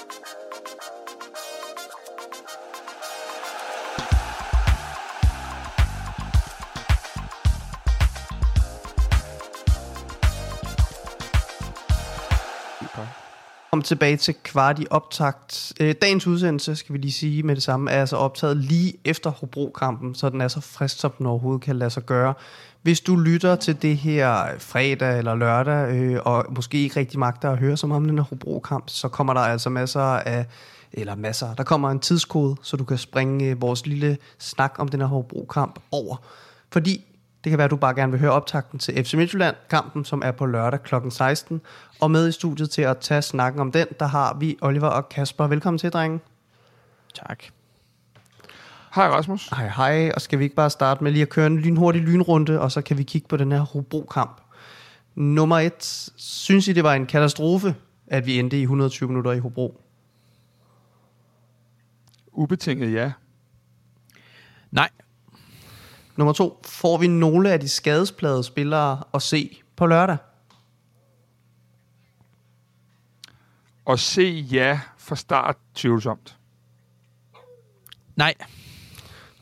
ハハハハ! Kom tilbage til kvart i optakt. Øh, dagens udsendelse, skal vi lige sige med det samme, er altså optaget lige efter Hobro-kampen, så den er så frisk, som den overhovedet kan lade sig gøre. Hvis du lytter til det her fredag eller lørdag, øh, og måske ikke rigtig magter at høre så meget om den her Hobro-kamp, så kommer der altså masser af eller masser. Der kommer en tidskode, så du kan springe øh, vores lille snak om den her Hobro-kamp over. Fordi det kan være, at du bare gerne vil høre optakten til FC Midtjylland-kampen, som er på lørdag kl. 16. Og med i studiet til at tage snakken om den, der har vi Oliver og Kasper. Velkommen til, drenge. Tak. Hej Rasmus. Hej hej, og skal vi ikke bare starte med lige at køre en lynhurtig lynrunde, og så kan vi kigge på den her Hobro-kamp. Nummer et, synes I det var en katastrofe, at vi endte i 120 minutter i Hobro? Ubetinget ja. Nej. Nummer to, får vi nogle af de skadesplade spillere at se på lørdag? Og se ja fra start tvivlsomt. Nej.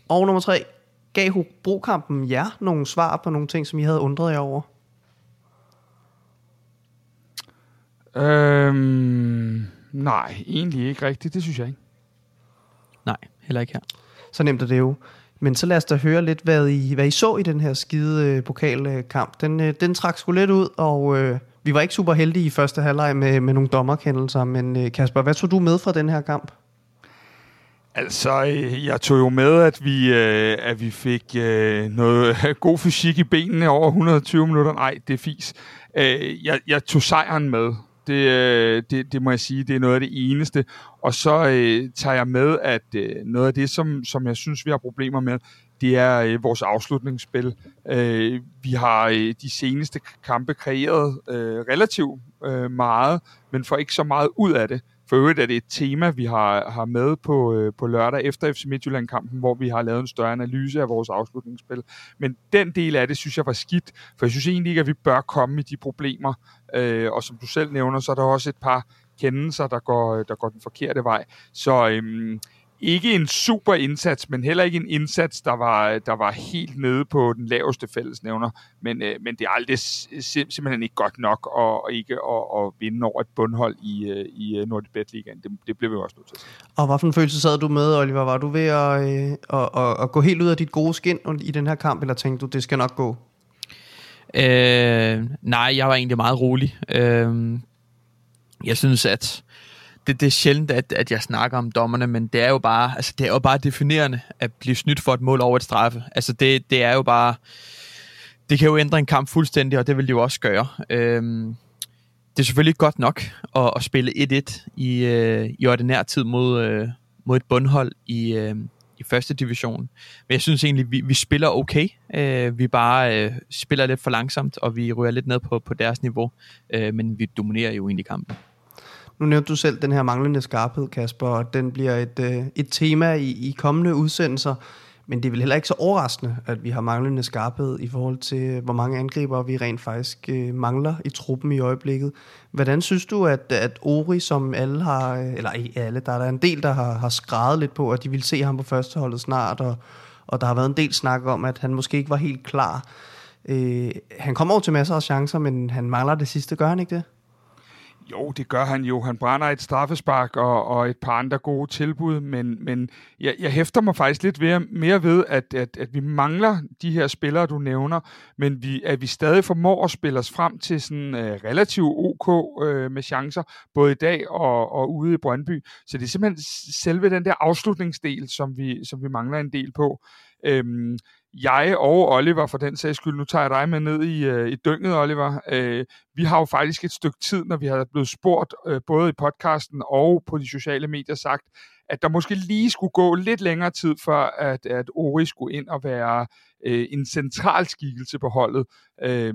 Og nummer tre, gav Hobro-kampen jer nogle svar på nogle ting, som I havde undret jer over? Øhm, nej, egentlig ikke rigtigt. Det synes jeg ikke. Nej, heller ikke her. Så nemt er det jo. Men så lad os da høre lidt, hvad I, hvad I så i den her skide øh, pokalkamp. Den, øh, den trak sgu lidt ud, og øh, vi var ikke super heldige i første halvleg med, med nogle dommerkendelser. Men øh, Kasper, hvad tog du med fra den her kamp? Altså, øh, jeg tog jo med, at vi, øh, at vi fik øh, noget god fysik i benene over 120 minutter. Nej, det er fis. Øh, jeg, jeg tog sejren med. Det, øh, det, det må jeg sige, det er noget af det eneste. Og så øh, tager jeg med, at øh, noget af det, som, som jeg synes, vi har problemer med, det er øh, vores afslutningsspil. Øh, vi har øh, de seneste kampe kreeret øh, relativt øh, meget, men får ikke så meget ud af det. For øvrigt er det et tema, vi har, har med på, øh, på lørdag efter FC Midtjylland-kampen, hvor vi har lavet en større analyse af vores afslutningsspil. Men den del af det, synes jeg var skidt, for jeg synes egentlig ikke, at vi bør komme i de problemer. Øh, og som du selv nævner, så er der også et par kendelser, der går, der går den forkerte vej. Så øhm, ikke en super indsats, men heller ikke en indsats, der var, der var helt nede på den laveste fællesnævner. Men, øh, men det er aldrig sim- simpelthen ikke godt nok at, at ikke at, at vinde over et bundhold i, øh, i Nordic Bet Ligaen. Det, det bliver vi også nødt til. Og hvad for en følelse sad du med, Oliver? Var du ved at, øh, at, at, at gå helt ud af dit gode skin i den her kamp, eller tænkte du, det skal nok gå? Øh, nej, jeg var egentlig meget rolig. Øh, jeg synes, at det, det er sjældent, at, at jeg snakker om dommerne, men det er jo bare, altså, det er jo bare definerende at blive snydt for et mål over et straffe. Altså, det, det er jo bare... Det kan jo ændre en kamp fuldstændig, og det vil det jo også gøre. Øhm, det er selvfølgelig ikke godt nok at, at spille 1-1 i, øh, i ordinær tid mod, øh, mod et bundhold i, øh, i første division. Men jeg synes egentlig, vi, vi spiller okay. Øh, vi bare øh, spiller lidt for langsomt, og vi ryger lidt ned på, på deres niveau. Øh, men vi dominerer jo egentlig kampen. Nu nævnte du selv den her manglende skarphed, Kasper, og den bliver et, øh, et tema i, i kommende udsendelser. Men det er vel heller ikke så overraskende, at vi har manglende skarphed i forhold til, øh, hvor mange angriber vi rent faktisk øh, mangler i truppen i øjeblikket. Hvordan synes du, at, at Ori, som alle har, øh, eller ikke alle, der er der en del, der har, har skrevet lidt på, at de vil se ham på førsteholdet snart, og, og der har været en del snak om, at han måske ikke var helt klar. Øh, han kommer over til masser af chancer, men han mangler det sidste, gør han ikke det? Jo, det gør han jo. Han brænder et straffespark og, og et par andre gode tilbud, men, men jeg, jeg hæfter mig faktisk lidt ved, mere ved, at, at, at vi mangler de her spillere, du nævner, men vi, at vi stadig formår at spille os frem til sådan uh, relativt ok uh, med chancer, både i dag og, og ude i Brøndby. Så det er simpelthen selve den der afslutningsdel, som vi, som vi mangler en del på. Øhm, jeg og Oliver, for den sags skyld, nu tager jeg dig med ned i, øh, i dynget, Oliver. Øh, vi har jo faktisk et stykke tid, når vi har blevet spurgt, øh, både i podcasten og på de sociale medier, sagt, at der måske lige skulle gå lidt længere tid, før at, at Ori skulle ind og være øh, en central skikkelse på holdet. Øh,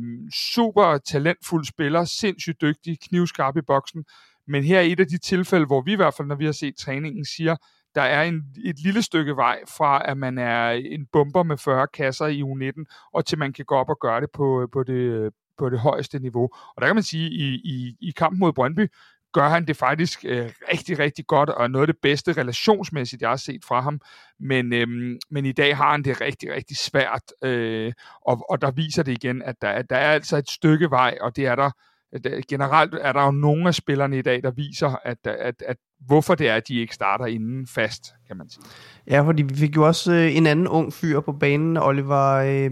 super talentfuld spiller, sindssygt dygtig, knivskarp i boksen, men her er et af de tilfælde, hvor vi i hvert fald, når vi har set træningen, siger, der er en, et lille stykke vej fra, at man er en bomber med 40 kasser i U19, og til man kan gå op og gøre det på, på, det, på det højeste niveau. Og der kan man sige, i, i, i kampen mod Brøndby, gør han det faktisk øh, rigtig, rigtig godt, og noget af det bedste relationsmæssigt, jeg har set fra ham. Men, øhm, men i dag har han det rigtig, rigtig svært, øh, og, og der viser det igen, at der, der er altså et stykke vej, og det er der generelt er der jo nogle af spillerne i dag, der viser, at, at, at hvorfor det er, at de ikke starter inden fast, kan man sige. Ja, fordi vi fik jo også øh, en anden ung fyr på banen, Oliver øh,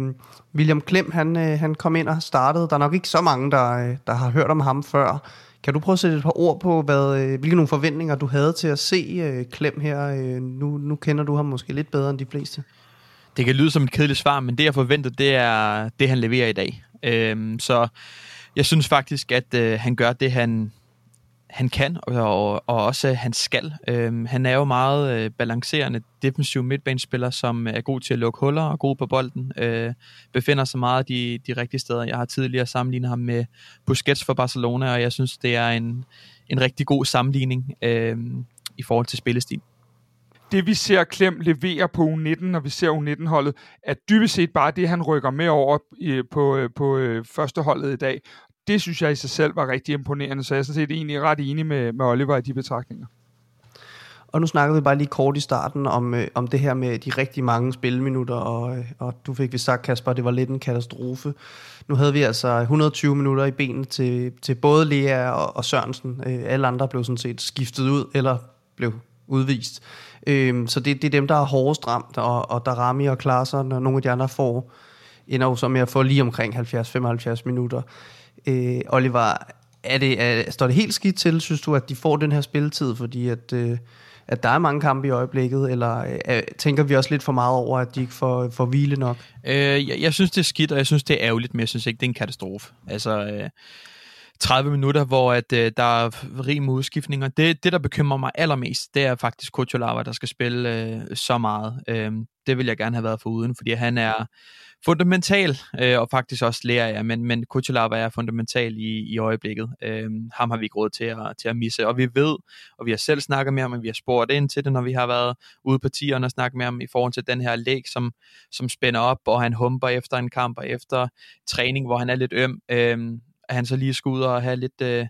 William Klem, han, øh, han kom ind og startede. Der er nok ikke så mange, der, øh, der har hørt om ham før. Kan du prøve at sætte et par ord på, hvad, øh, hvilke nogle forventninger du havde til at se øh, Klem her? Øh, nu, nu kender du ham måske lidt bedre end de fleste. Det kan lyde som et kedeligt svar, men det jeg forventer, det er det, han leverer i dag. Øhm, så jeg synes faktisk, at øh, han gør det, han, han kan, og, og, også øh, han skal. Øhm, han er jo meget øh, balancerende defensiv midtbanespiller, som øh, er god til at lukke huller og god på bolden. Øh, befinder sig meget de, de rigtige steder. Jeg har tidligere sammenlignet ham med Busquets for Barcelona, og jeg synes, det er en, en rigtig god sammenligning øh, i forhold til spillestil det vi ser Klem levere på U19, når vi ser U19-holdet, er dybest set bare det, han rykker med over øh, på, på, på første holdet i dag. Det synes jeg i sig selv var rigtig imponerende, så jeg er sådan set egentlig ret enig med, med Oliver i de betragtninger. Og nu snakkede vi bare lige kort i starten om, øh, om det her med de rigtig mange spilminutter, og, øh, og du fik vi sagt, Kasper, det var lidt en katastrofe. Nu havde vi altså 120 minutter i benene til, til både Lea og, og Sørensen. Øh, alle andre blev sådan set skiftet ud, eller blev udvist. Øh, så det, det er dem, der er hårdest ramt, og, og der Rami og Klaaser, når nogle af de andre får, ender jo så med at få lige omkring 70-75 minutter. Øh, Oliver, er det, er, står det helt skidt til, synes du, at de får den her spilletid, fordi at, øh, at der er mange kampe i øjeblikket, eller øh, tænker vi også lidt for meget over, at de ikke får, får hvile nok? Øh, jeg, jeg synes, det er skidt, og jeg synes, det er ærgerligt, men jeg synes ikke, det er en katastrofe. Altså, øh, 30 minutter, hvor at, øh, der er rig med udskiftninger. Det, det, der bekymrer mig allermest, det er faktisk Kutulava, der skal spille øh, så meget. Øh, det vil jeg gerne have været for uden, fordi han er fundamental, øh, og faktisk også lærer jeg, men, men Kutulava er fundamental i, i øjeblikket. Øh, ham har vi ikke råd til at, til at misse, og vi ved, og vi har selv snakket med ham, og vi har spurgt ind til det, når vi har været ude på tierne og snakket med ham i forhold til den her læg, som, som spænder op, og han humper efter en kamp, og efter træning, hvor han er lidt øm. Øh, at han så lige skal ud og have lidt, øh,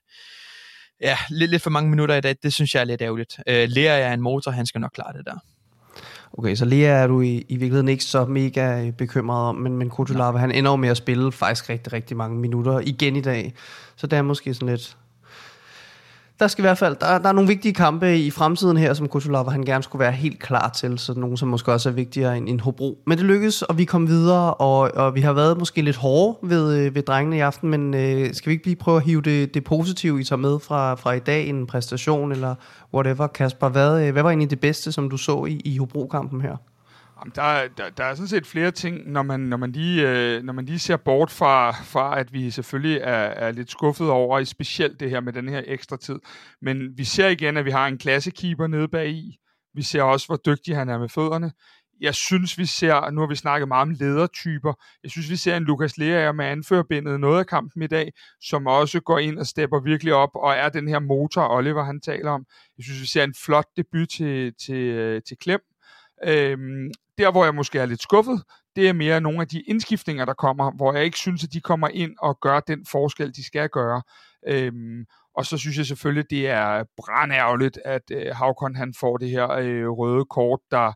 ja, lidt, lidt for mange minutter i dag, det synes jeg er lidt ærgerligt. Øh, Lea er en motor, han skal nok klare det der. Okay, så Lea er du i, i virkeligheden ikke så mega øh, bekymret om, men, men Kutulava, han ender jo med at spille faktisk rigtig, rigtig mange minutter igen i dag. Så det er måske sådan lidt, der skal i hvert fald, der, der er nogle vigtige kampe i fremtiden her, som Kutulava han gerne skulle være helt klar til, så nogle som måske også er vigtigere end, end Hobro. Men det lykkedes, og vi kom videre, og, og vi har været måske lidt hårde ved, øh, ved drengene i aften, men øh, skal vi ikke lige prøve at hive det, det positive, I tager med fra, fra i dag, en præstation eller whatever, Kasper? Hvad, øh, hvad var egentlig det bedste, som du så i, i Hobro-kampen her? Der, der, der er sådan set flere ting, når man, når man, lige, øh, når man lige ser bort fra, fra, at vi selvfølgelig er, er lidt skuffet over, i specielt det her med den her ekstra tid. Men vi ser igen, at vi har en klassekeeper nede bag i. Vi ser også, hvor dygtig han er med fødderne. Jeg synes, vi ser, nu har vi snakket meget om ledertyper, jeg synes, vi ser en Lukas Lea med anførbindet noget af kampen i dag, som også går ind og stepper virkelig op, og er den her motor, Oliver han taler om. Jeg synes, vi ser en flot debut til, til, øh, til Klem. Øhm, der, hvor jeg måske er lidt skuffet, det er mere nogle af de indskiftninger, der kommer, hvor jeg ikke synes, at de kommer ind og gør den forskel, de skal gøre. Øhm, og så synes jeg selvfølgelig, det er brandærgerligt, at øh, Havkon han får det her øh, røde kort, der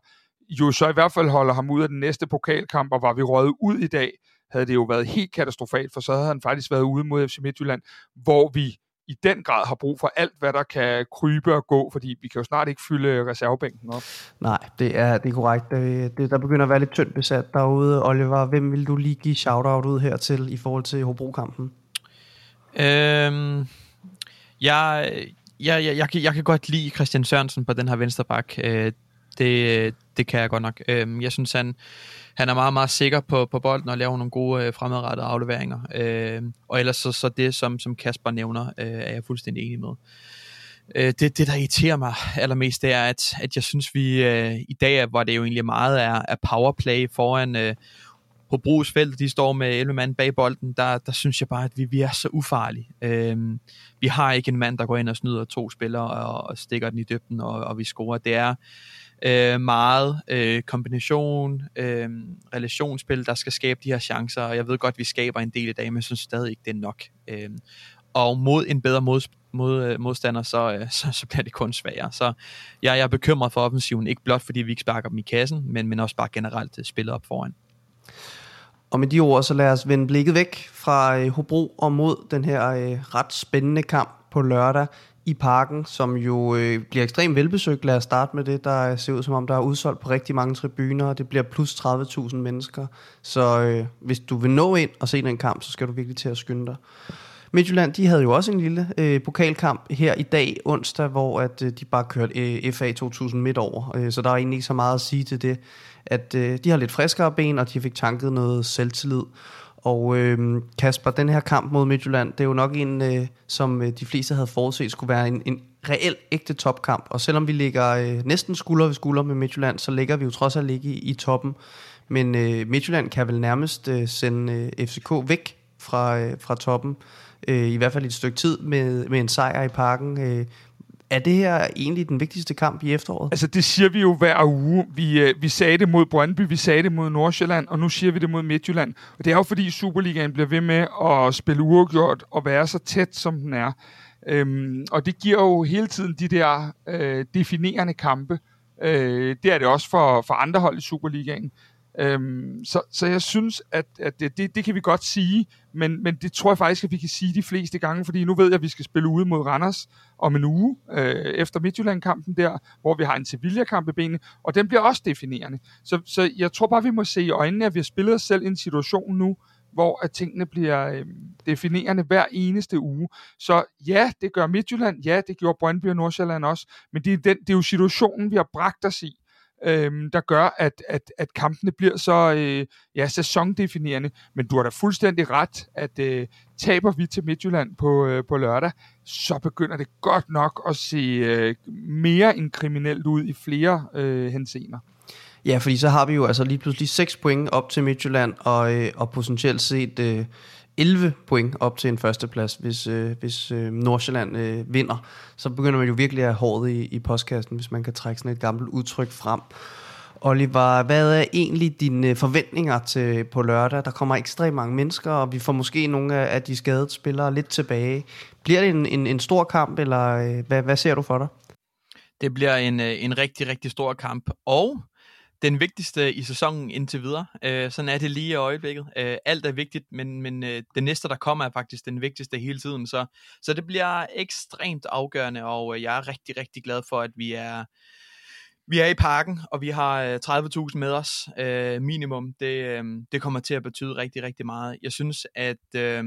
jo så i hvert fald holder ham ud af den næste pokalkamp, og var vi røget ud i dag, havde det jo været helt katastrofalt, for så havde han faktisk været ude mod FC Midtjylland, hvor vi i den grad har brug for alt, hvad der kan krybe og gå, fordi vi kan jo snart ikke fylde reservebænken op. Nej, det er, det er korrekt. Det, det, der begynder at være lidt tyndt besat derude. Oliver, hvem vil du lige give shout-out ud her til i forhold til Hobro-kampen? Øhm, jeg, jeg, jeg, jeg, kan, jeg kan godt lide Christian Sørensen på den her venstre bak. Øh, det, øh, det kan jeg godt nok. Øh, jeg synes, han, han er meget, meget sikker på, på bolden og laver nogle gode øh, fremadrettede afleveringer. Øh, og ellers så, så det, som, som Kasper nævner, øh, er jeg fuldstændig enig med. Øh, det, det, der irriterer mig allermest, det er, at, at jeg synes, vi øh, i dag, hvor det jo egentlig meget er, er powerplay foran øh, Hobros felt, de står med 11 mand bag bolden, der, der synes jeg bare, at vi, vi er så ufarlige. Øh, vi har ikke en mand, der går ind og snyder to spillere og, og stikker den i dybden, og, og vi scorer. Det er øh, meget øh, kombination, øh, relationsspil, der skal skabe de her chancer, og jeg ved godt, at vi skaber en del i dag, men jeg synes stadig ikke, det er nok. Øh, og mod en bedre mod, mod, modstander, så, øh, så, så bliver det kun sværere. Så jeg, jeg er bekymret for offensiven, ikke blot fordi vi ikke sparker dem i kassen, men, men også bare generelt øh, spillet op foran. Og med de ord, så lad os vende blikket væk fra øh, Hobro og mod den her øh, ret spændende kamp på lørdag i parken, som jo øh, bliver ekstremt velbesøgt. Lad os starte med det, der ser ud som om, der er udsolgt på rigtig mange tribuner, og det bliver plus 30.000 mennesker. Så øh, hvis du vil nå ind og se den kamp, så skal du virkelig til at skynde dig. Midtjylland, de havde jo også en lille øh, pokalkamp her i dag, onsdag, hvor at øh, de bare kørte øh, FA 2000 midt over. Øh, så der er egentlig ikke så meget at sige til det, at øh, de har lidt friskere ben, og de fik tanket noget selvtillid. Og øh, Kasper, den her kamp mod Midtjylland, det er jo nok en, øh, som øh, de fleste havde forudset skulle være en, en reel ægte topkamp. Og selvom vi ligger øh, næsten skulder ved skulder med Midtjylland, så ligger vi jo trods alt ikke i, i toppen. Men øh, Midtjylland kan vel nærmest øh, sende øh, FCK væk fra, øh, fra toppen øh, i hvert fald et stykke tid med, med en sejr i parken. Øh, er det her egentlig den vigtigste kamp i efteråret? Altså, det siger vi jo hver uge. Vi, øh, vi sagde det mod Brøndby, vi sagde det mod Nordsjælland, og nu siger vi det mod Midtjylland. Og det er jo fordi Superligaen bliver ved med at spille uafgjort og være så tæt, som den er. Øhm, og det giver jo hele tiden de der øh, definerende kampe. Øh, det er det også for, for andre hold i Superligaen. Øhm, så, så jeg synes, at, at det, det, det kan vi godt sige, men, men det tror jeg faktisk, at vi kan sige de fleste gange, fordi nu ved jeg, at vi skal spille ude mod Randers om en uge øh, efter Midtjylland-kampen der, hvor vi har en Sevilla-kamp i benene, og den bliver også definerende. Så, så jeg tror bare, vi må se i øjnene, at vi har spillet os selv i en situation nu, hvor at tingene bliver øh, definerende hver eneste uge. Så ja, det gør Midtjylland, ja, det gjorde Brøndby og Nordsjælland også, men det er, den, det er jo situationen, vi har bragt os i øh, der gør, at, at, at kampene bliver så øh, ja, sæsondefinerende. Men du har da fuldstændig ret, at øh, taber vi til Midtjylland på, øh, på lørdag, så begynder det godt nok at se øh, mere end kriminelt ud i flere øh, henseender. Ja, fordi så har vi jo altså lige pludselig 6 point op til Midtjylland, og, øh, og potentielt set øh, 11 point op til en førsteplads, hvis, øh, hvis øh, Nordsjælland øh, vinder. Så begynder man jo virkelig at have håret i, i postkassen, hvis man kan trække sådan et gammelt udtryk frem. Oliver, hvad er egentlig dine øh, forventninger til på lørdag? Der kommer ekstremt mange mennesker, og vi får måske nogle af de skadede spillere lidt tilbage. Bliver det en, en, en stor kamp, eller øh, hvad, hvad ser du for dig? Det bliver en, øh, en rigtig, rigtig stor kamp, og den vigtigste i sæsonen indtil videre. Øh, sådan er det lige i øjeblikket. Øh, alt er vigtigt, men, men øh, det næste, der kommer, er faktisk den vigtigste hele tiden. Så, så det bliver ekstremt afgørende, og øh, jeg er rigtig, rigtig glad for, at vi er, vi er i parken, og vi har øh, 30.000 med os øh, minimum. Det, øh, det kommer til at betyde rigtig, rigtig meget. Jeg synes, at... Øh,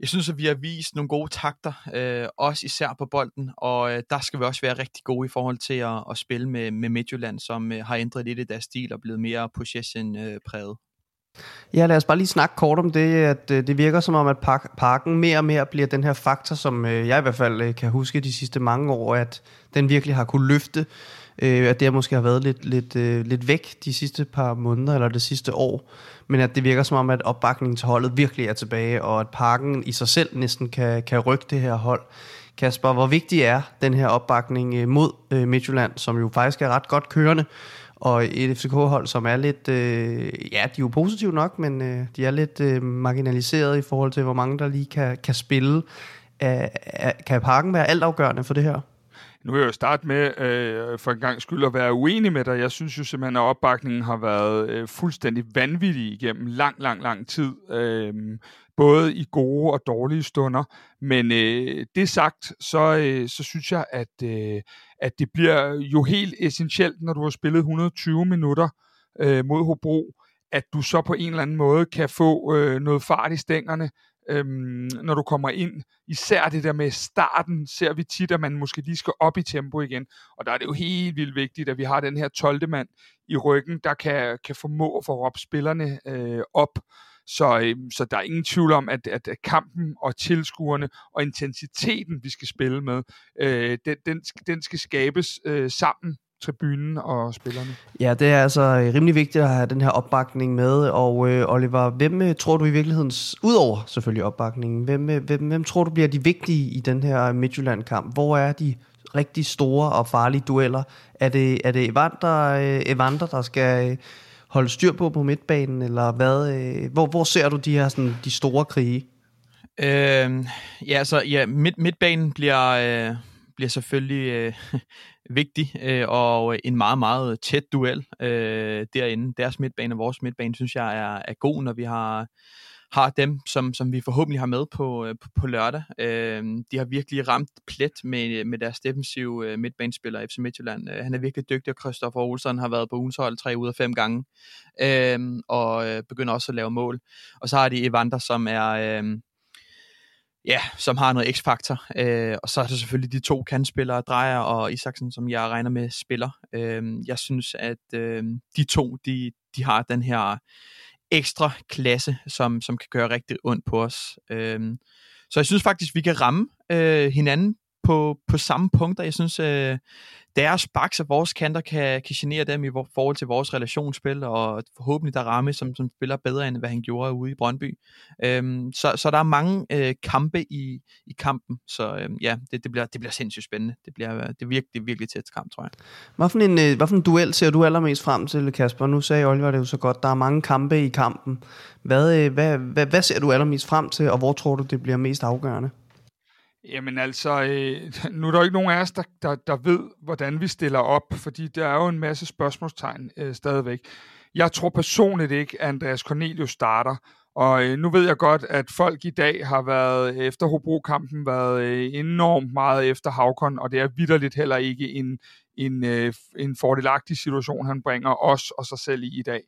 jeg synes, at vi har vist nogle gode takter, øh, også især på bolden, og øh, der skal vi også være rigtig gode i forhold til at, at spille med, med Midtjylland, som øh, har ændret lidt i deres stil og blevet mere possession-præget. Øh, ja, lad os bare lige snakke kort om det, at øh, det virker som om, at park, parken mere og mere bliver den her faktor, som øh, jeg i hvert fald øh, kan huske de sidste mange år, at den virkelig har kunne løfte, øh, at det måske har været lidt, lidt, øh, lidt væk de sidste par måneder eller det sidste år men at det virker som om, at opbakningen til holdet virkelig er tilbage, og at parken i sig selv næsten kan, kan rykke det her hold. Kasper, hvor vigtig er den her opbakning øh, mod øh, Midtjylland, som jo faktisk er ret godt kørende, og et FCK-hold, som er lidt, øh, ja, de er jo positive nok, men øh, de er lidt øh, marginaliseret i forhold til, hvor mange der lige kan, kan spille. Æh, kan parken være altafgørende for det her? Nu vil jeg jo starte med øh, for en gang skyld at være uenig med dig. Jeg synes jo simpelthen, at opbakningen har været øh, fuldstændig vanvittig igennem lang, lang, lang tid. Øh, både i gode og dårlige stunder. Men øh, det sagt, så, øh, så synes jeg, at, øh, at det bliver jo helt essentielt, når du har spillet 120 minutter øh, mod Hobro, at du så på en eller anden måde kan få øh, noget fart i stængerne, øhm, når du kommer ind. Især det der med starten, ser vi tit, at man måske lige skal op i tempo igen. Og der er det jo helt vildt vigtigt, at vi har den her 12. mand i ryggen, der kan, kan formå at få råbt spillerne øh, op. Så, øh, så der er ingen tvivl om, at, at kampen og tilskuerne og intensiteten, vi skal spille med, øh, den, den, den skal skabes øh, sammen tribunen og spillerne. Ja, det er altså øh, rimelig vigtigt at have den her opbakning med. Og øh, Oliver, hvem øh, tror du i virkeligheden, udover selvfølgelig opbakningen, hvem, øh, hvem, hvem tror du bliver de vigtige i den her Midtjylland-kamp? Hvor er de rigtig store og farlige dueller? Er det, er det Evander, Evander, der skal holde styr på på midtbanen, eller hvad? Hvor, hvor ser du de her sådan, de store krige? Øh, ja, så ja, midt, midtbanen bliver, øh, bliver selvfølgelig øh, vigtig, øh, og en meget, meget tæt duel øh, derinde. Deres midtbane og vores midtbane, synes jeg, er, er god, når vi har har dem, som, som vi forhåbentlig har med på, øh, på, på lørdag. Øh, de har virkelig ramt plet med, med deres defensive øh, midtbanespiller FC Midtjylland. Øh, han er virkelig dygtig, og Christoffer Olsen har været på ugens hold tre ud af fem gange, øh, og øh, begynder også at lave mål. Og så har de Evander, som er... Øh, ja, som har noget x-faktor. Øh, og så er der selvfølgelig de to kandspillere, Drejer og Isaksen, som jeg regner med spiller. Øh, jeg synes, at øh, de to, de, de har den her ekstra klasse, som, som kan gøre rigtig ondt på os. Øh, så jeg synes faktisk, vi kan ramme øh, hinanden på, på samme punkter. Jeg synes, øh, deres baks og vores kanter kan, kan genere dem i forhold til vores relationsspil, og forhåbentlig der ramme, som, som spiller bedre, end hvad han gjorde ude i Brøndby. Øhm, så, så der er mange øh, kampe i, i kampen, så øh, ja, det, det, bliver, det bliver sindssygt spændende. Det bliver det er virkelig, virkelig tæt kamp, tror jeg. Hvad for, en, øh, hvad for en duel ser du allermest frem til, Kasper? Nu sagde Oliver det jo så godt, der er mange kampe i kampen. Hvad, øh, hvad, hvad, hvad ser du allermest frem til, og hvor tror du, det bliver mest afgørende? Jamen altså, øh, nu er der jo ikke nogen af os, der, der, der ved, hvordan vi stiller op, fordi der er jo en masse spørgsmålstegn øh, stadigvæk. Jeg tror personligt ikke, at Andreas Cornelius starter, og øh, nu ved jeg godt, at folk i dag har været, efter Hobro-kampen, været øh, enormt meget efter Havkon, og det er vidderligt heller ikke en, en, øh, en fordelagtig situation, han bringer os og sig selv i i dag.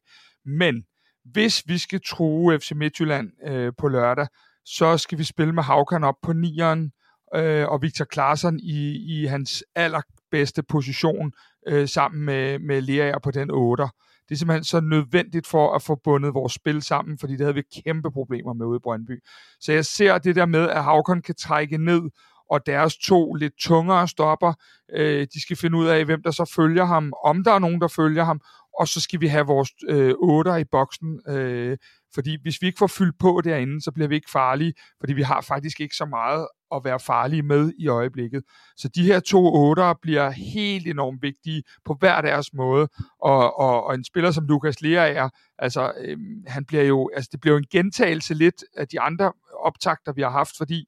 Men hvis vi skal true FC Midtjylland øh, på lørdag, så skal vi spille med Havkon op på nieren, øh, og Victor Klaassen i, i hans allerbedste position øh, sammen med, med Lea på den 8. Det er simpelthen så nødvendigt for at få bundet vores spil sammen, fordi det havde vi kæmpe problemer med ude i Brøndby. Så jeg ser det der med, at Havkon kan trække ned, og deres to lidt tungere stopper, øh, de skal finde ud af, hvem der så følger ham, om der er nogen, der følger ham, og så skal vi have vores øh, i boksen, øh, fordi hvis vi ikke får fyldt på derinde, så bliver vi ikke farlige, fordi vi har faktisk ikke så meget at være farlige med i øjeblikket. Så de her to otter bliver helt enormt vigtige på hver deres måde, og, og, og en spiller som Lukas Lea er, altså øh, han bliver jo, altså det bliver jo en gentagelse lidt af de andre optagter, vi har haft, fordi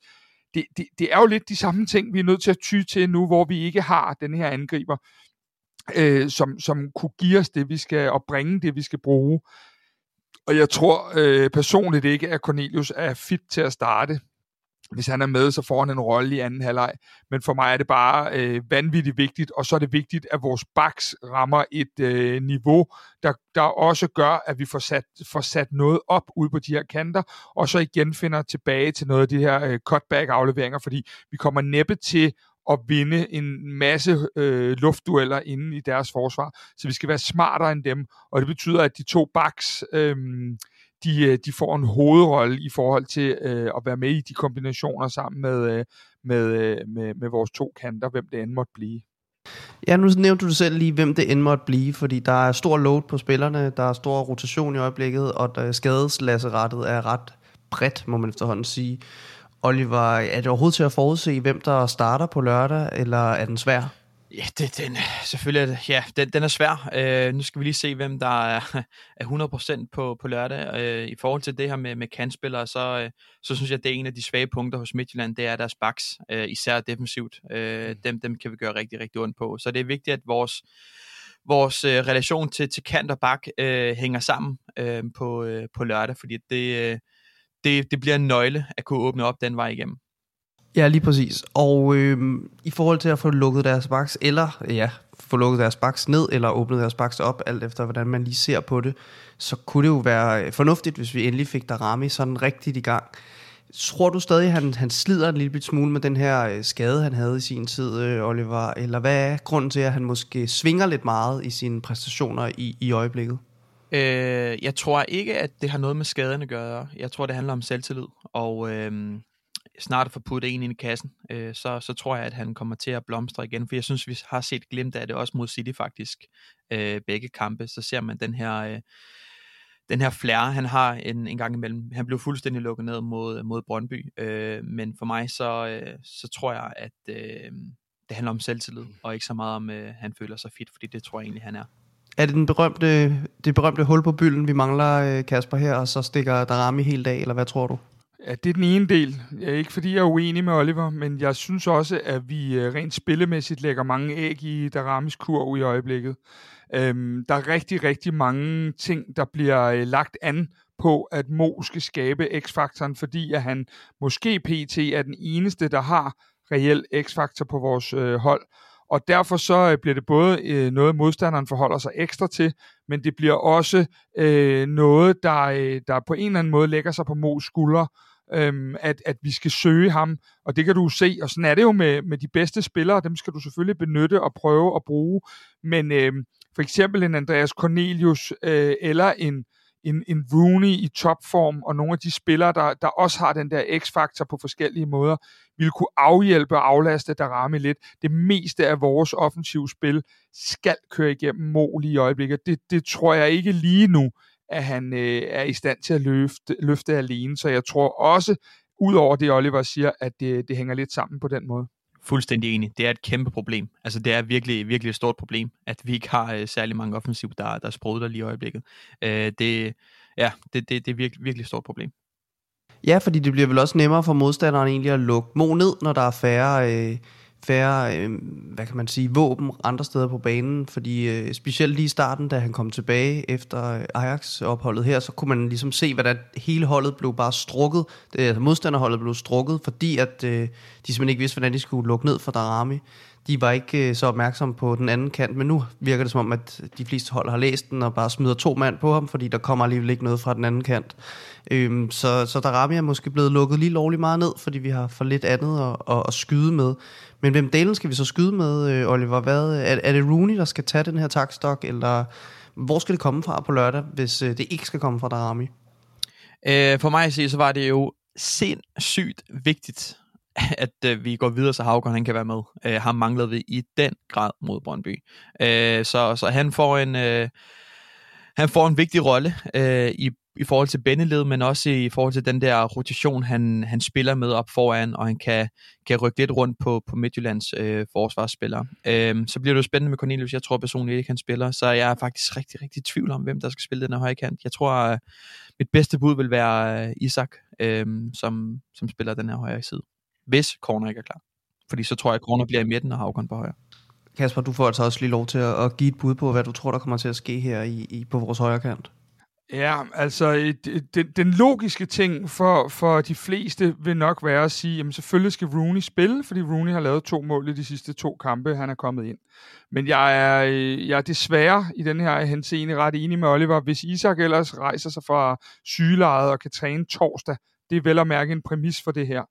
det, det, det er jo lidt de samme ting, vi er nødt til at ty til nu, hvor vi ikke har den her angriber, øh, som, som kunne give os det, vi skal, og bringe det, vi skal bruge. Og jeg tror øh, personligt ikke, at Cornelius er fit til at starte hvis han er med, så får han en rolle i anden halvleg. Men for mig er det bare øh, vanvittigt vigtigt, og så er det vigtigt, at vores backs rammer et øh, niveau, der, der også gør, at vi får sat, får sat noget op ud på de her kanter, og så igen finder tilbage til noget af de her øh, cutback-afleveringer, fordi vi kommer næppe til at vinde en masse øh, luftdueller inde i deres forsvar. Så vi skal være smartere end dem, og det betyder, at de to backs... Øh, de, øh, de får en hovedrolle i forhold til øh, at være med i de kombinationer sammen med, øh, med, øh, med, med vores to kanter, hvem det end måtte blive. Ja, nu nævnte du selv lige, hvem det end måtte blive, fordi der er stor load på spillerne, der er stor rotation i øjeblikket, og øh, der skadeslasserettet er ret bredt, må man efterhånden sige. Oliver, er det overhovedet til at forudse, hvem der starter på lørdag, eller er den svær? Ja, det, den, selvfølgelig er det, ja, den, den er svær. Øh, nu skal vi lige se, hvem der er, er 100% på, på lørdag. Øh, I forhold til det her med, med kandspillere, så, øh, så synes jeg, at det er en af de svage punkter hos Midtjylland, det er deres backs, øh, især defensivt. Øh, mm. dem, dem kan vi gøre rigtig, rigtig ondt på. Så det er vigtigt, at vores, vores øh, relation til, til kant og bak øh, hænger sammen øh, på, øh, på lørdag, fordi det, øh, det, det bliver en nøgle at kunne åbne op den vej igennem. Ja, lige præcis. Og øh, i forhold til at få lukket deres baks, eller ja, få lukket deres baks ned, eller åbnet deres baks op, alt efter hvordan man lige ser på det, så kunne det jo være øh, fornuftigt, hvis vi endelig fik Darami sådan rigtigt i gang. Tror du stadig, han, han slider en lille smule med den her øh, skade, han havde i sin tid, øh, Oliver? Eller hvad er grunden til, at han måske svinger lidt meget i sine præstationer i, i øjeblikket? Øh, jeg tror ikke, at det har noget med skaden at gøre. Jeg tror, det handler om selvtillid. Og øh, snart at få puttet en ind i kassen, øh, så, så tror jeg, at han kommer til at blomstre igen, for jeg synes, vi har set glimt af det også mod City faktisk, øh, begge kampe, så ser man den her, øh, den her flære, han har en, en gang imellem. Han blev fuldstændig lukket ned mod, mod Brøndby, øh, men for mig så, øh, så tror jeg, at øh, det handler om selvtillid, og ikke så meget om, øh, han føler sig fit, fordi det tror jeg egentlig, han er. Er det den berømte, det berømte hul på bylden, vi mangler, øh, Kasper, her, og så stikker Darami helt af, eller hvad tror du? Ja, det er den ene del. Ikke fordi jeg er uenig med Oliver, men jeg synes også, at vi øh, rent spillemæssigt lægger mange æg i Daramis kurv i øjeblikket. Øhm, der er rigtig, rigtig mange ting, der bliver øh, lagt an på, at Mo skal skabe X-faktoren, fordi at han måske PT er den eneste, der har reel X-faktor på vores øh, hold. Og derfor så øh, bliver det både øh, noget, modstanderen forholder sig ekstra til, men det bliver også øh, noget, der, øh, der på en eller anden måde lægger sig på Mo's skuldre, øhm, at, at vi skal søge ham, og det kan du se, og sådan er det jo med, med de bedste spillere, dem skal du selvfølgelig benytte og prøve at bruge, men øh, for eksempel en Andreas Cornelius, øh, eller en, en, en Rooney i topform, og nogle af de spillere, der, der også har den der x-faktor på forskellige måder, ville kunne afhjælpe og aflaste Darami lidt. Det meste af vores offensive spil skal køre igennem mål i øjeblikket. Det, det tror jeg ikke lige nu, at han øh, er i stand til at løfte, løfte alene. Så jeg tror også, udover det Oliver siger, at det, det hænger lidt sammen på den måde. Fuldstændig enig. Det er et kæmpe problem. Altså, det er virkelig, virkelig et stort problem, at vi ikke har øh, særlig mange offensiv, der, der sprudler lige i øjeblikket. Øh, det, ja, det, det, det er virkelig, virkelig et stort problem. Ja, fordi det bliver vel også nemmere for modstanderen egentlig at lukke Mo ned, når der er færre... Øh færre, øh, hvad kan man sige, våben andre steder på banen, fordi øh, specielt lige i starten, da han kom tilbage efter øh, Ajax-opholdet her, så kunne man ligesom se, hvordan hele holdet blev bare strukket, det, altså modstanderholdet blev strukket, fordi at øh, de simpelthen ikke vidste, hvordan de skulle lukke ned for Darami. De var ikke øh, så opmærksomme på den anden kant, men nu virker det som om, at de fleste hold har læst den og bare smider to mand på ham, fordi der kommer alligevel ikke noget fra den anden kant. Øhm, så, så Darami er måske blevet lukket lige lovligt meget ned, fordi vi har for lidt andet at, at, at skyde med. Men hvem delen skal vi så skyde med, øh, Oliver? Hvad, er, er det Rooney, der skal tage den her takstok, eller hvor skal det komme fra på lørdag, hvis øh, det ikke skal komme fra Darami? Øh, for mig at se, så var det jo sindssygt vigtigt, at øh, vi går videre, så Havgård han kan være med. Øh, ham manglede vi i den grad mod Brøndby. Øh, så, så han får en... Øh, han får en vigtig rolle øh, i i forhold til Benneled, men også i forhold til den der rotation, han, han spiller med op foran, og han kan, kan rykke lidt rundt på, på Midtjyllands øh, forsvarsspillere. Øhm, så bliver det jo spændende med Cornelius. Jeg tror personligt ikke, han spiller, så jeg er faktisk rigtig, rigtig i tvivl om, hvem der skal spille den her højre kant. Jeg tror, at mit bedste bud vil være øh, Isak, øh, som, som spiller den her højre side. Hvis Corner ikke er klar. Fordi så tror jeg, at Corner bliver i midten og Havkon på højre. Kasper, du får altså også lige lov til at, at give et bud på, hvad du tror, der kommer til at ske her i, i på vores højre kant. Ja, altså den, den logiske ting for, for de fleste vil nok være at sige, jamen selvfølgelig skal Rooney spille, fordi Rooney har lavet to mål i de sidste to kampe, han er kommet ind. Men jeg er, øh, jeg er desværre i den her henseende ret enig med Oliver. Hvis Isak ellers rejser sig fra sygelejet og kan træne torsdag, det er vel at mærke en præmis for det her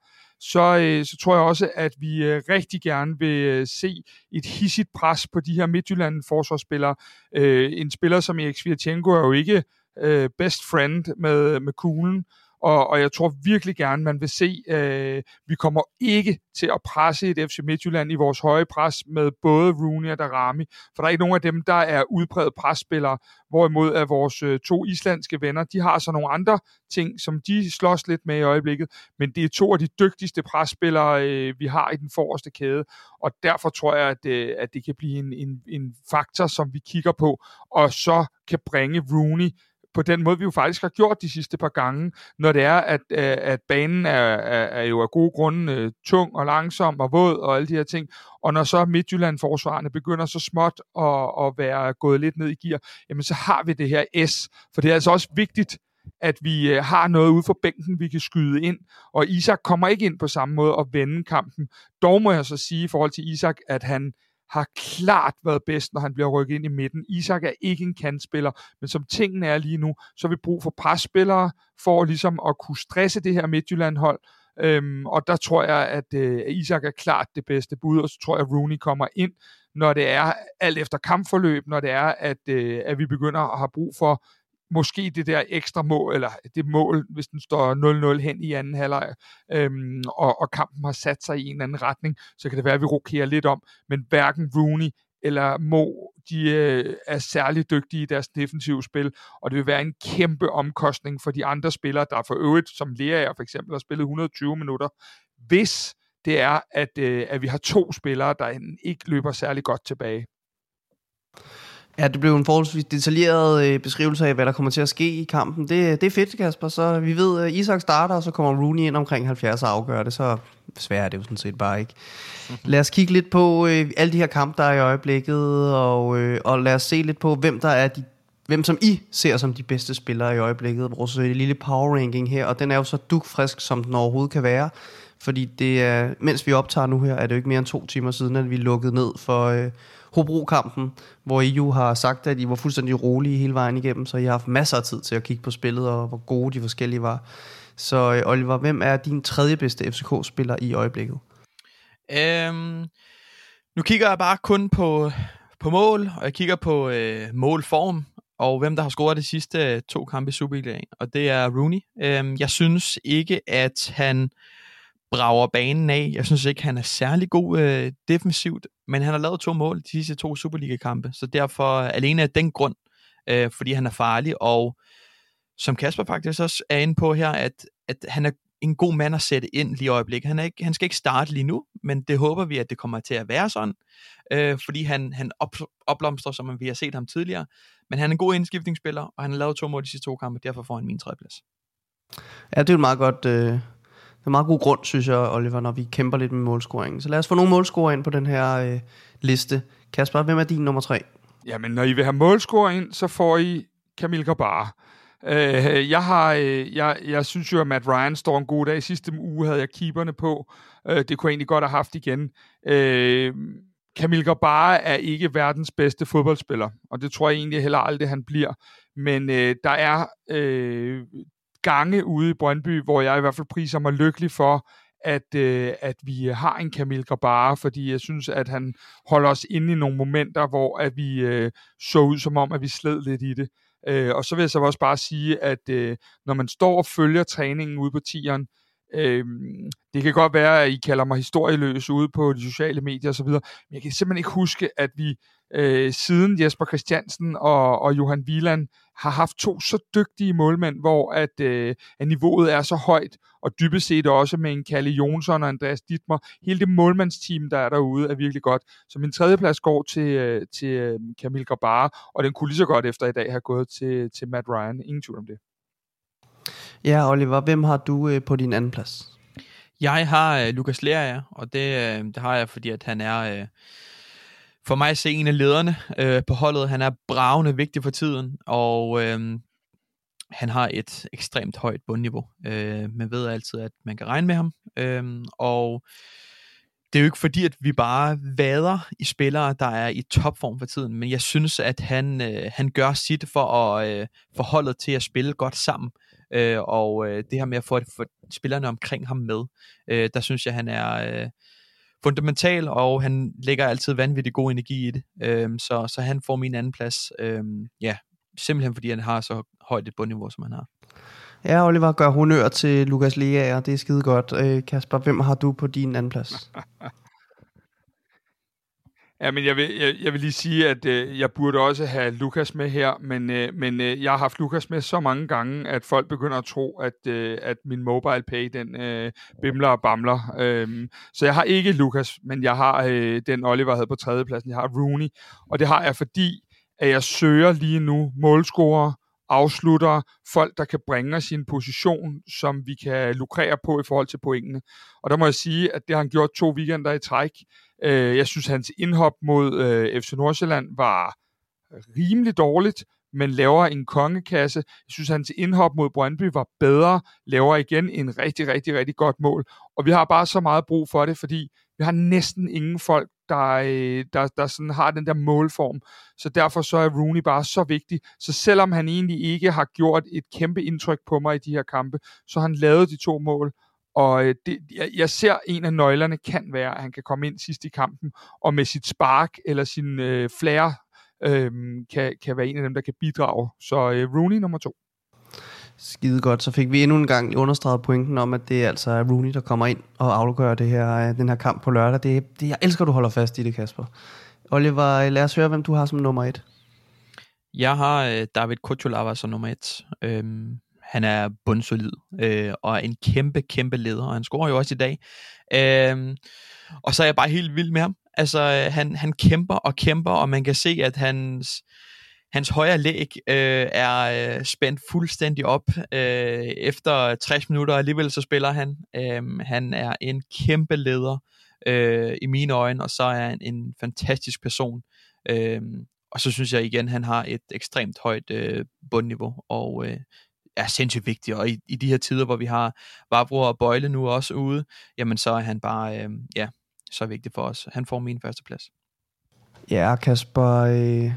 så, øh, så tror jeg også, at vi øh, rigtig gerne vil øh, se et hissigt pres på de her Midtjylland-forsvarsspillere. Øh, en spiller som Erik Svirtjenko er jo ikke øh, best friend med, med kuglen, og, og jeg tror virkelig gerne, man vil se, øh, vi kommer ikke til at presse et FC Midtjylland i vores høje pres med både Rooney og Darami, for der er ikke nogen af dem, der er udpræget presspillere, hvorimod at vores øh, to islandske venner, de har så nogle andre ting, som de slås lidt med i øjeblikket, men det er to af de dygtigste presspillere, øh, vi har i den forreste kæde, og derfor tror jeg, at, øh, at det kan blive en, en, en faktor, som vi kigger på, og så kan bringe Rooney på den måde, vi jo faktisk har gjort de sidste par gange, når det er, at, øh, at banen er, er, er jo af gode grunde øh, tung og langsom og våd og alle de her ting, og når så Midtjylland-forsvarerne begynder så småt at, at være gået lidt ned i gear, jamen så har vi det her S, for det er altså også vigtigt, at vi øh, har noget ude for bænken, vi kan skyde ind. Og Isak kommer ikke ind på samme måde og vende kampen. Dog må jeg så sige i forhold til Isak, at han har klart været bedst, når han bliver rykket ind i midten. Isak er ikke en kantspiller, men som tingene er lige nu, så har vi brug for presspillere for ligesom at kunne stresse det her Midtjylland-hold. Øhm, og der tror jeg, at øh, Isak er klart det bedste bud, og så tror jeg, at Rooney kommer ind, når det er alt efter kampforløb, når det er, at, øh, at vi begynder at have brug for måske det der ekstra mål, eller det mål, hvis den står 0-0 hen i anden halvleg, øhm, og, og kampen har sat sig i en eller anden retning, så kan det være, at vi rokerer lidt om, men hverken Rooney eller Mo, de øh, er særlig dygtige i deres defensive spil, og det vil være en kæmpe omkostning for de andre spillere, der for øvrigt, som Lea for eksempel, har spillet 120 minutter, hvis det er, at, øh, at vi har to spillere, der ikke løber særlig godt tilbage. Ja, det blev en forholdsvis detaljeret øh, beskrivelse af, hvad der kommer til at ske i kampen. Det, det er fedt, Kasper. Så vi ved, at Isak starter, og så kommer Rooney ind omkring 70 og afgør det. Så svært er det jo sådan set bare ikke. Lad os kigge lidt på øh, alle de her kampe, der er i øjeblikket, og, øh, og lad os se lidt på, hvem der er de hvem som I ser som de bedste spillere i øjeblikket. Vores øh, lille power ranking her, og den er jo så dukfrisk, som den overhovedet kan være. Fordi det er, mens vi optager nu her, er det jo ikke mere end to timer siden, at vi lukkede ned for øh, Hobro-kampen, hvor I jo har sagt, at I var fuldstændig rolige hele vejen igennem, så I har haft masser af tid til at kigge på spillet, og hvor gode de forskellige var. Så øh, Oliver, hvem er din tredje bedste FCK-spiller i øjeblikket? Øhm, nu kigger jeg bare kun på, på mål, og jeg kigger på øh, målform, og hvem der har scoret de sidste øh, to kampe i Superligaen, og det er Rooney. Øhm, jeg synes ikke, at han brager banen af. Jeg synes ikke, han er særlig god øh, defensivt, men han har lavet to mål de sidste to Superliga-kampe, så derfor alene af den grund, øh, fordi han er farlig, og som Kasper faktisk også er inde på her, at, at han er en god mand at sætte ind lige i øjeblikket. Han, er ikke, han skal ikke starte lige nu, men det håber vi, at det kommer til at være sådan, øh, fordi han, han op, opblomstrer, som vi har set ham tidligere. Men han er en god indskiftningsspiller, og han har lavet to mål de sidste to kampe, derfor får han min tredjeplads. Ja, det er jo meget godt... Øh det er meget god grund, synes jeg, Oliver, når vi kæmper lidt med målscoringen. Så lad os få nogle målscorer ind på den her øh, liste. Kasper, hvem er din nummer tre? Jamen, når I vil have målscorer ind, så får I Kamil Gabar. Øh, jeg, har, øh, jeg, jeg synes jo, at Matt Ryan står en god dag. Sidste uge havde jeg keeperne på. Øh, det kunne jeg egentlig godt have haft igen. Øh, Kamil Gabar er ikke verdens bedste fodboldspiller, og det tror jeg egentlig heller aldrig, han bliver. Men øh, der er øh, gange ude i Brøndby, hvor jeg i hvert fald priser mig lykkelig for, at, øh, at vi har en Kamil Grabara, fordi jeg synes, at han holder os inde i nogle momenter, hvor at vi øh, så ud som om, at vi sled lidt i det. Øh, og så vil jeg så også bare sige, at øh, når man står og følger træningen ude på tieren, øh, det kan godt være, at I kalder mig historieløs ude på de sociale medier osv., men jeg kan simpelthen ikke huske, at vi øh, siden Jesper Christiansen og, og Johan Wieland har haft to så dygtige målmænd, hvor at, øh, at niveauet er så højt, og dybest set også med en Kalle Jonsson og Andreas Dittmer. Hele det målmandsteam, der er derude, er virkelig godt. Så min tredje plads går til, øh, til øh, Kamil Grabar, og den kunne lige så godt efter i dag have gået til, til Matt Ryan. Ingen tvivl om det. Ja, Oliver, hvem har du øh, på din anden plads? Jeg har øh, Lukas Lerager, og det, øh, det har jeg, fordi at han er... Øh, for mig at se en af lederne øh, på holdet. Han er bravende vigtig for tiden, og øh, han har et ekstremt højt bundniveau. Øh, man ved altid, at man kan regne med ham, øh, og det er jo ikke fordi, at vi bare vader i spillere, der er i topform for tiden, men jeg synes, at han, øh, han gør sit for at øh, få holdet til at spille godt sammen. Øh, og øh, det her med at få, få spillerne omkring ham med, øh, der synes jeg, han er... Øh, fundamental, og han lægger altid vanvittig god energi i det. Øhm, så, så han får min anden plads. Øhm, ja, simpelthen fordi han har så højt et bundniveau, som han har. Ja, Oliver gør honør til Lukas Lea, og det er skide godt. Øh, Kasper, hvem har du på din anden plads? Ja, men jeg vil, jeg, jeg vil lige sige, at øh, jeg burde også have Lukas med her, men, øh, men øh, jeg har haft Lukas med så mange gange, at folk begynder at tro, at, øh, at min mobile pay, den øh, bimler og bamler. Øh, så jeg har ikke Lukas, men jeg har øh, den Oliver havde på tredjepladsen. Jeg har Rooney, og det har jeg, fordi at jeg søger lige nu målscorer, afslutter, folk, der kan bringe os i en position, som vi kan lukrere på i forhold til pointene. Og der må jeg sige, at det har han gjort to weekender i træk. Øh, jeg synes, hans indhop mod øh, FC Nordsjælland var rimelig dårligt, men laver en kongekasse. Jeg synes, hans indhop mod Brøndby var bedre, laver igen en rigtig, rigtig, rigtig godt mål. Og vi har bare så meget brug for det, fordi vi har næsten ingen folk, der, øh, der, der sådan har den der målform. Så derfor så er Rooney bare så vigtig. Så selvom han egentlig ikke har gjort et kæmpe indtryk på mig i de her kampe, så har han lavet de to mål. Og øh, det, jeg, jeg ser, en af nøglerne kan være, at han kan komme ind sidst i kampen, og med sit spark eller sin øh, flair, øh, kan, kan være en af dem, der kan bidrage. Så øh, Rooney nummer to. Skide godt. Så fik vi endnu en gang understreget pointen om, at det er altså Rooney, der kommer ind og afgør det her, øh, den her kamp på lørdag. Det, det, jeg elsker, at du holder fast i det, Kasper. Oliver, lad os høre, hvem du har som nummer et. Jeg har øh, David Kutulava som nummer et. Øhm, han er bundsolid øh, og er en kæmpe, kæmpe leder, og han scorer jo også i dag. Øh, og så er jeg bare helt vild med ham. Altså, øh, han, han kæmper og kæmper, og man kan se, at hans, hans højre læg øh, er øh, spændt fuldstændig op øh, efter 60 minutter, alligevel så spiller han. Øh, han er en kæmpe leder øh, i mine øjne, og så er han en fantastisk person. Øh, og så synes jeg igen, han har et ekstremt højt øh, bundniveau, og øh, er sindssygt vigtig. Og i, i de her tider, hvor vi har Vavro og Bøjle nu også ude, jamen så er han bare, øh, ja, så vigtig for os. Han får min første plads. Ja, Kasper, øh,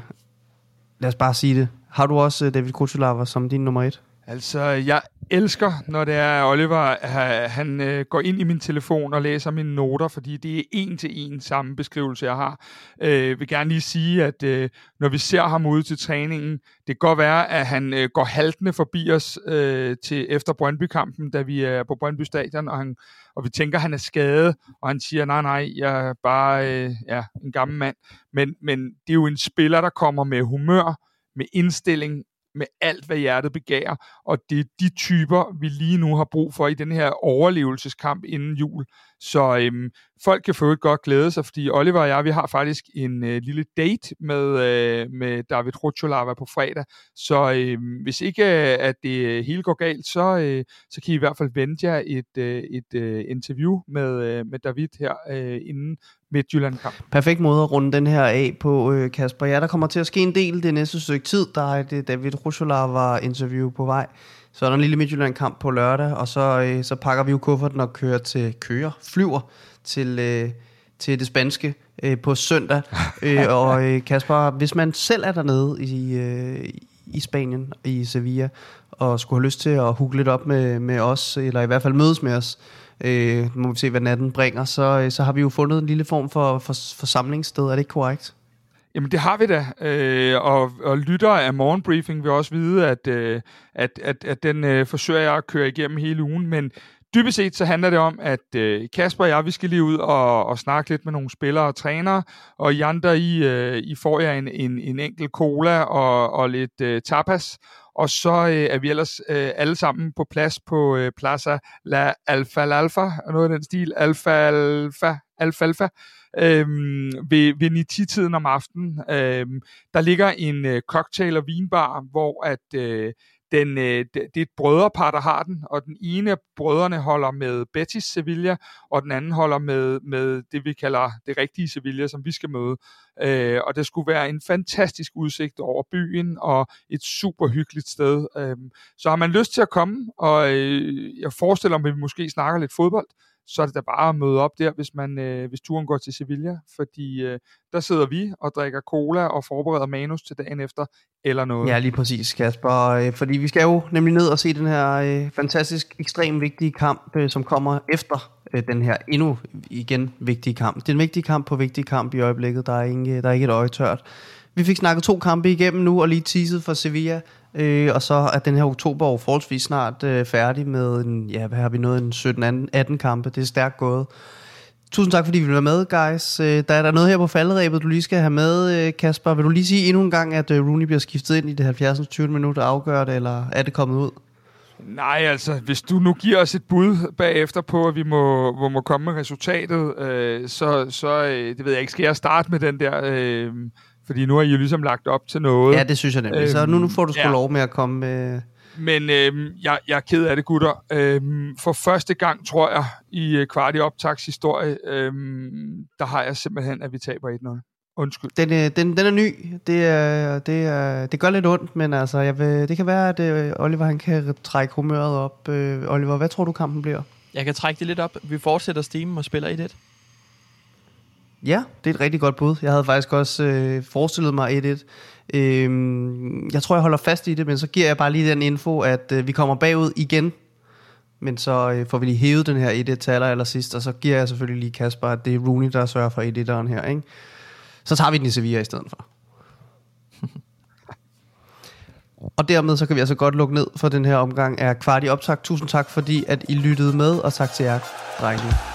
lad os bare sige det. Har du også øh, David Kuchulava som din nummer et? Altså, jeg elsker, når det er Oliver, han øh, går ind i min telefon og læser mine noter, fordi det er en til en samme beskrivelse, jeg har. Øh, vil gerne lige sige, at øh, når vi ser ham ude til træningen, det kan godt være, at han øh, går haltende forbi os øh, til efter Brøndby-kampen, da vi er på Brøndby Stadion, og, han, og vi tænker, at han er skadet, og han siger, nej, nej, jeg er bare øh, ja, en gammel mand. Men, men det er jo en spiller, der kommer med humør, med indstilling, med alt, hvad hjertet begærer, og det er de typer, vi lige nu har brug for i den her overlevelseskamp inden jul. Så øhm, folk kan få et godt glæde sig, fordi Oliver og jeg, vi har faktisk en øh, lille date med, øh, med David Rucholava på fredag, så øh, hvis ikke øh, at det hele går galt, så, øh, så kan I i hvert fald vente jer et, øh, et øh, interview med, øh, med David her øh, inden Midtjylland-kamp. Perfekt måde at runde den her af på, øh, Kasper. Ja, der kommer til at ske en del det næste stykke tid. Der er et øh, David Rucholava-interview på vej. Så er der en lille Midtjylland-kamp på lørdag, og så, øh, så pakker vi jo kufferten og kører til kører, flyver til, øh, til det spanske øh, på søndag. øh, og øh, Kasper, hvis man selv er dernede i, øh, i Spanien, i Sevilla, og skulle have lyst til at hugge lidt op med, med os, eller i hvert fald mødes med os, øh, må vi se, hvad natten bringer, så, så har vi jo fundet en lille form for, for, for samlingssted. Er det ikke korrekt? Jamen det har vi da, øh, og, og lytter af morgenbriefing vil også vide, at, øh, at, at, at den øh, forsøger jeg at køre igennem hele ugen, men dybest set så handler det om, at øh, Kasper og jeg, vi skal lige ud og, og snakke lidt med nogle spillere og trænere, og I andre, I, øh, I får jer en, en, en enkelt cola og, og lidt øh, tapas, og så øh, er vi ellers øh, alle sammen på plads på øh, Plaza La Alfa Alfa, noget af den stil, Alfa Alfa, Alfa Alfa, øhm, ved, ved 9-tiden om aftenen. Øhm, der ligger en øh, cocktail- og vinbar, hvor at øh, den, øh, det, det er et brødrepar, der har den, og den ene af brødrene holder med Betis Sevilla, og den anden holder med, med det, vi kalder det rigtige Sevilla, som vi skal møde. Øh, og det skulle være en fantastisk udsigt over byen, og et super hyggeligt sted. Øh, så har man lyst til at komme, og øh, jeg forestiller mig, at vi måske snakker lidt fodbold, så er det da bare at møde op der, hvis, man, øh, hvis turen går til Sevilla, fordi øh, der sidder vi og drikker cola og forbereder manus til dagen efter, eller noget. Ja, lige præcis, Kasper. Øh, fordi vi skal jo nemlig ned og se den her øh, fantastisk, ekstremt vigtige kamp, øh, som kommer efter øh, den her endnu igen vigtige kamp. Det er en vigtig kamp på vigtig kamp i øjeblikket. Der er, ikke, øh, der er ikke et øje tørt. Vi fik snakket to kampe igennem nu, og lige teaset for Sevilla. Øh, og så er den her oktober jo forholdsvis snart øh, færdig med, en, ja, hvad har vi nået, en 17-18 kampe. Det er stærkt gået. Tusind tak, fordi vi vil være med, guys. Øh, der er der noget her på falderæbet, du lige skal have med, øh, Kasper. Vil du lige sige endnu en gang, at øh, Rooney bliver skiftet ind i det 70. 20 minutter afgør det, eller er det kommet ud? Nej, altså, hvis du nu giver os et bud bagefter på, at vi må, må, må komme med resultatet, øh, så, så øh, det ved jeg ikke, skal jeg starte med den der... Øh, fordi nu har I jo ligesom lagt op til noget. Ja, det synes jeg nemlig. Øhm, så nu, nu får du sgu ja. lov med at komme med... Men øhm, jeg, jeg er ked af det, gutter. Øhm, for første gang, tror jeg, i øh, kvart i optags historie, øhm, der har jeg simpelthen, at vi taber 1-0. Undskyld. Den, øh, den, den er ny. Det, er, det, er, det gør lidt ondt, men altså, jeg vil, det kan være, at øh, Oliver han kan trække humøret op. Øh, Oliver, hvad tror du, kampen bliver? Jeg kan trække det lidt op. Vi fortsætter steamen og spiller 1-1. Ja, det er et rigtig godt bud. Jeg havde faktisk også øh, forestillet mig 1-1. Øhm, jeg tror, jeg holder fast i det, men så giver jeg bare lige den info, at øh, vi kommer bagud igen. Men så øh, får vi lige hævet den her 1-1 til aller, aller sidst, og så giver jeg selvfølgelig lige Kasper, at det er Rooney, der sørger for 1-1'eren her. Ikke? Så tager vi den i Sevilla i stedet for. og dermed så kan vi altså godt lukke ned for den her omgang af kvart i optag. Tusind tak, fordi at I lyttede med, og tak til jer, drenge.